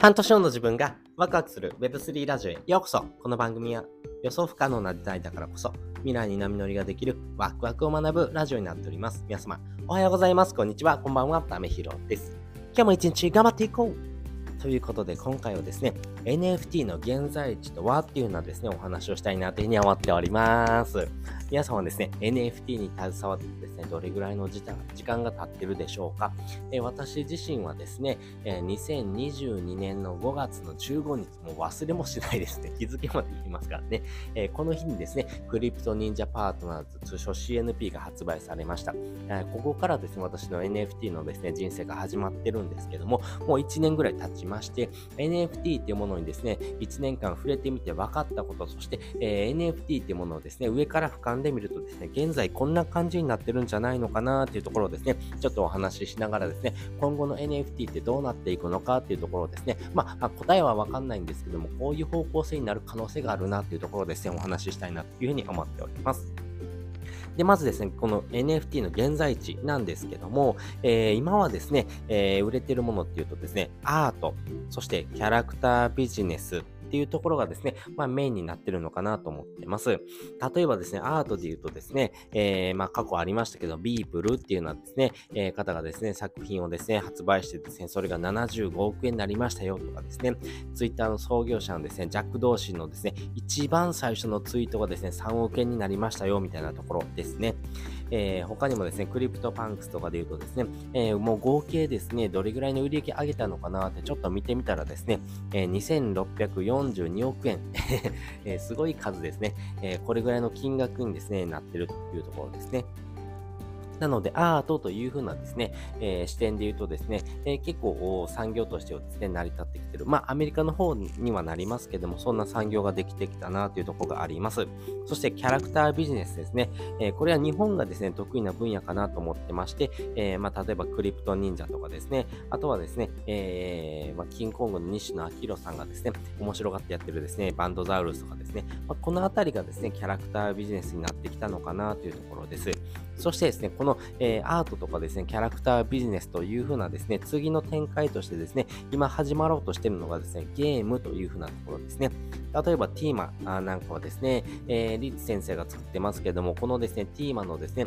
半年後の自分がワクワクする Web3 ラジオへようこそこの番組は予想不可能な時代だからこそ未来に波乗りができるワクワクを学ぶラジオになっております。皆様おはようございます。こんにちは。こんばんは。ためひろです。今日も一日頑張っていこうということで今回はですね NFT の現在地とはっていうのはですねお話をしたいなというふうに思っております。皆さんはですね、NFT に携わってですね、どれぐらいの時間が経ってるでしょうか。え、私自身はですね、えー、2022年の5月の15日、もう忘れもしないですね。日付まで言いますからね。え、この日にですね、クリプト忍者パートナーズ、通称 CNP が発売されました。えここからですね、私の NFT のですね、人生が始まってるんですけども、もう1年ぐらい経ちまして、NFT っていうものにですね、1年間触れてみて分かったこと、そして、え NFT っていうものをですね、上から俯瞰んでみるとですね、現在こんな感じになってるんじゃないのかなっていうところをですね、ちょっとお話ししながらですね、今後の NFT ってどうなっていくのかっていうところですね、まあ、答えはわかんないんですけども、こういう方向性になる可能性があるなっていうところですね、お話ししたいなというふうに思っております。で、まずですね、この NFT の現在地なんですけども、えー、今はですね、えー、売れてるものっていうとですね、アート、そしてキャラクタービジネス、っていうところがですね、まあメインになってるのかなと思ってます。例えばですね、アートで言うとですね、えー、まあ過去ありましたけど、ビープルっていうのはですね、えー、方がですね、作品をですね、発売してですね、それが75億円になりましたよとかですね、ツイッターの創業者のですね、ジャック・ドーシーのですね、一番最初のツイートがですね、3億円になりましたよみたいなところですね。えー、他にもですね、 CryptoPunks とかで言うとですね、えー、もう合計ですね、どれぐらいの売り上げ上げたのかなってちょっと見てみたらですね、えー、2642億円、えー、すごい数ですね、え、これぐらいの金額にですね、なってるというところですね。なので、アートというふうなですね、えー、視点で言うとですね、えー、結構産業としてはですね、成り立ってきてる。まあ、アメリカの方にはなりますけども、そんな産業ができてきたなというところがあります。そして、キャラクタービジネスですね。えー、これは日本がですね、得意な分野かなと思ってまして、えまあ、例えば、クリプト忍者とかですね、あとはですね、えまあ、キングコングの西野明さんがですね、面白がってやってるですね、バンドザウルスとかですね、まあ、このあたりがですね、キャラクタービジネスになってきたのかなというところです。そしてですね、この、のえー、アートとかですね、キャラクタービジネスという風なですね、次の展開としてですね、今始まろうとしているのがですね、ゲームという風なところですね。例えば、ティーマなんかはですね、えー、リッツ先生が作ってますけども、このですね、ティーマのですね、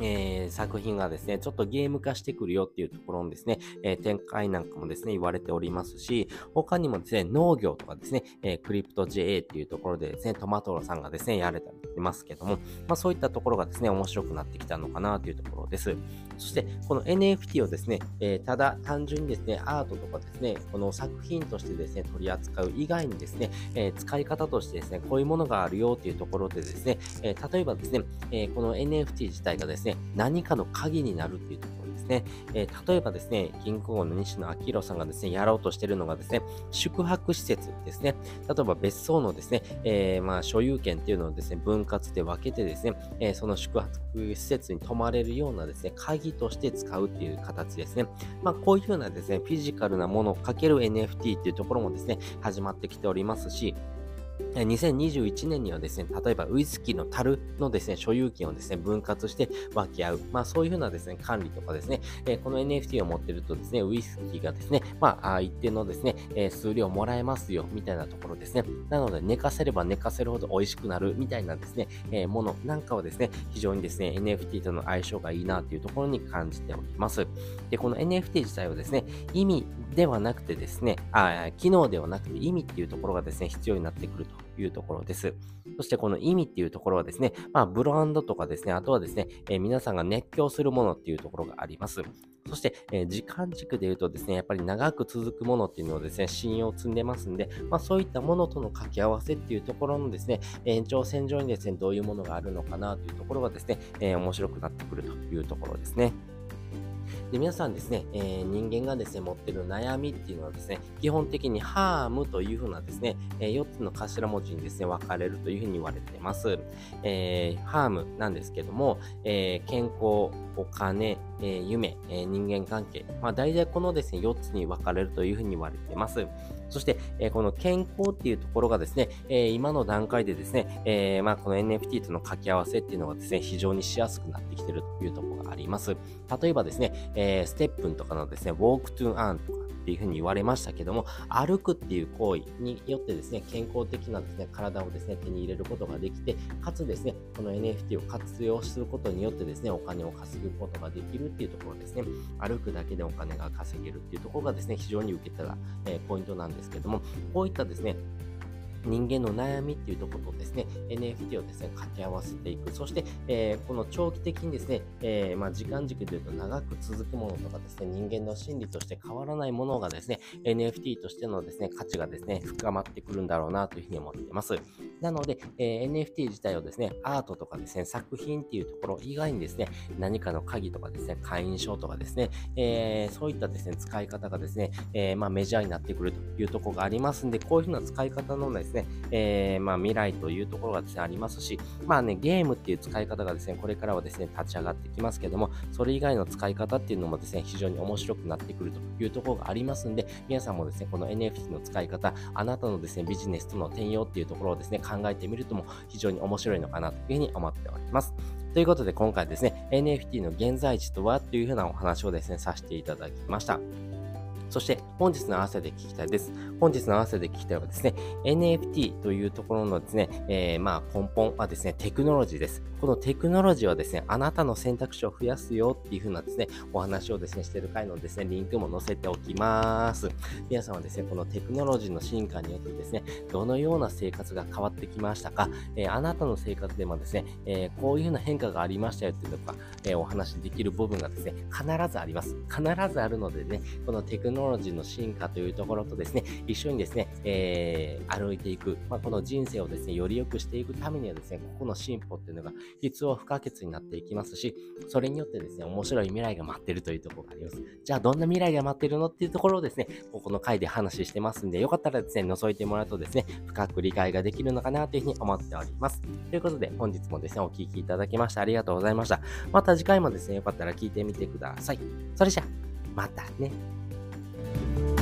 えー、作品がですね、ちょっとゲーム化してくるよっていうところのですね、えー、展開なんかもですね、言われておりますし、他にもですね、農業とかですね、えー、クリプト JA っていうところでですね、トマトロさんがですね、やれたりしてますけども、まあそういったところがですね、面白くなってきたのかなというところです。そして、この NFT をですね、えー、ただ単純にですね、アートとかですね、この作品としてですね、取り扱う以外にですね、えー、使い方としてですね、こういうものがあるよっていうところでですね、えー、例えばですね、えこの NFT 自体がですね、何かの鍵になるっていうところですね、えー、例えばですね、銀行の西野明さんがですね、やろうとしているのがですね、宿泊施設ですね、例えば別荘のですね、えー、まあ所有権っていうのをですね、分割で分けてですね、えー、その宿泊施設に泊まれるようなですね、鍵として使うっていう形ですね。まあこういうふうなですね、フィジカルなものをかける NFT っていうところもですね、始まってきておりますし、2021年にはですね、例えばウイスキーの樽のですね、所有権をですね、分割して分け合う。まあそういうふうなですね、管理とかですね、え、この NFT を持ってるとですね、ウイスキーがですね、まあ一定のですね、え、数量もらえますよ、みたいなところですね。なので寝かせれば寝かせるほど美味しくなるみたいなですね、え、ものなんかはですね、非常にですね、NFT との相性がいいなというところに感じております。で、この NFT 自体はですね、意味ではなくてですね、あ機能ではなくて意味っていうところがですね、必要になってくるというところです。そしてこの意味っていうところはですね、まあ、ブランドとかですね、あとはですね、えー、皆さんが熱狂するものっていうところがあります。そして、えー、時間軸で言うとですね、やっぱり長く続くものっていうのをですね、信用を積んでますんで、まあ、そういったものとの掛け合わせっていうところのですね、延長線上にですね、どういうものがあるのかなというところがですね、えー、面白くなってくるというところですね。で、皆さんですね、えー、人間がですね、持ってる悩みっていうのはですね、基本的にハームというふうなですね、えー、4つの頭文字にですね、分かれるというふうに言われています。えー、ハームなんですけども、え健康お金、え、夢、え、人間関係、まあ、大体このですね、4つに分かれるというふうに言われています。そして、え、この健康っていうところがですね、え、今の段階でですね、え、まあ、この NFT との掛け合わせっていうのがですね、非常にしやすくなってきてるというところがあります。例えばですね、えステップンとかのですね、Walk to Earn とかっていうふうに言われましたけども、歩くっていう行為によってですね、健康的なですね、体をですね、手に入れることができて、かつですね、この NFT を活用することによってですね、お金を稼ぐことができるっていうところですね、歩くだけでお金が稼げるっていうところがですね、非常に受けたら、えー、ポイントなんですけども、こういったですね、人間の悩みっていうところとですね、NFT をですね、掛け合わせていく。そして、えー、この長期的にですね、えー、まあ、時間軸で言うと長く続くものとかですね、人間の心理として変わらないものがですね、NFT としてのですね、価値がですね、深まってくるんだろうなというふうに思っています。なので、えー、NFT 自体をですね、アートとかですね、作品っていうところ以外にですね、何かの鍵とかですね、会員証とかですね、えー、そういったですね、使い方がですね、えー、まあ、メジャーになってくるというところがありますんで、こういうふうな使い方のですね、ですね、えー、まあ、未来というところがですね、ありますし、まあね、ゲームっていう使い方がですね、これからはですね、立ち上がってきますけども、それ以外の使い方っていうのもですね、非常に面白くなってくるというところがありますんで、皆さんもですね、この NFT の使い方、あなたのですね、ビジネスとの転用っていうところをですね、考えてみるとも非常に面白いのかなというふうに思っております。ということで今回ですね、NFT の現在地とはというふうなお話をですね、させていただきました。そして本日の合わせで聞きたいです。本日の合わせで聞きたいのはですね、NFT というところのですね、えー、まあ根本はですね、テクノロジーです。このテクノロジーはですね、あなたの選択肢を増やすよっていう風なですね、お話をですね、してる回のですね、リンクも載せておきます。皆さんはですね、このテクノロジーの進化によってですね、どのような生活が変わってきましたか、えー、あなたの生活でもですね、えー、こういう風な変化がありましたよっていうのか、えお話できる部分がですね、必ずあります。必ずあるのでね、このテクノロジーノロジーの進化というところとですね、一緒にですね、えー、歩いていく、まあ、この人生をですね、より良くしていくためにはですね、ここの進歩っていうのが必要不可欠になっていきますし、それによってですね、面白い未来が待ってるというところがあります。じゃあ、どんな未来が待ってるのっていうところをですね、ここの回で話してますんで、よかったらですね、覗いてもらうとですね、深く理解ができるのかなというふうに思っております。ということで、本日もですね、お聴きいただきましてありがとうございました。また次回もですね、よかったら聞いてみてください。それじゃあ、またね。Thank you.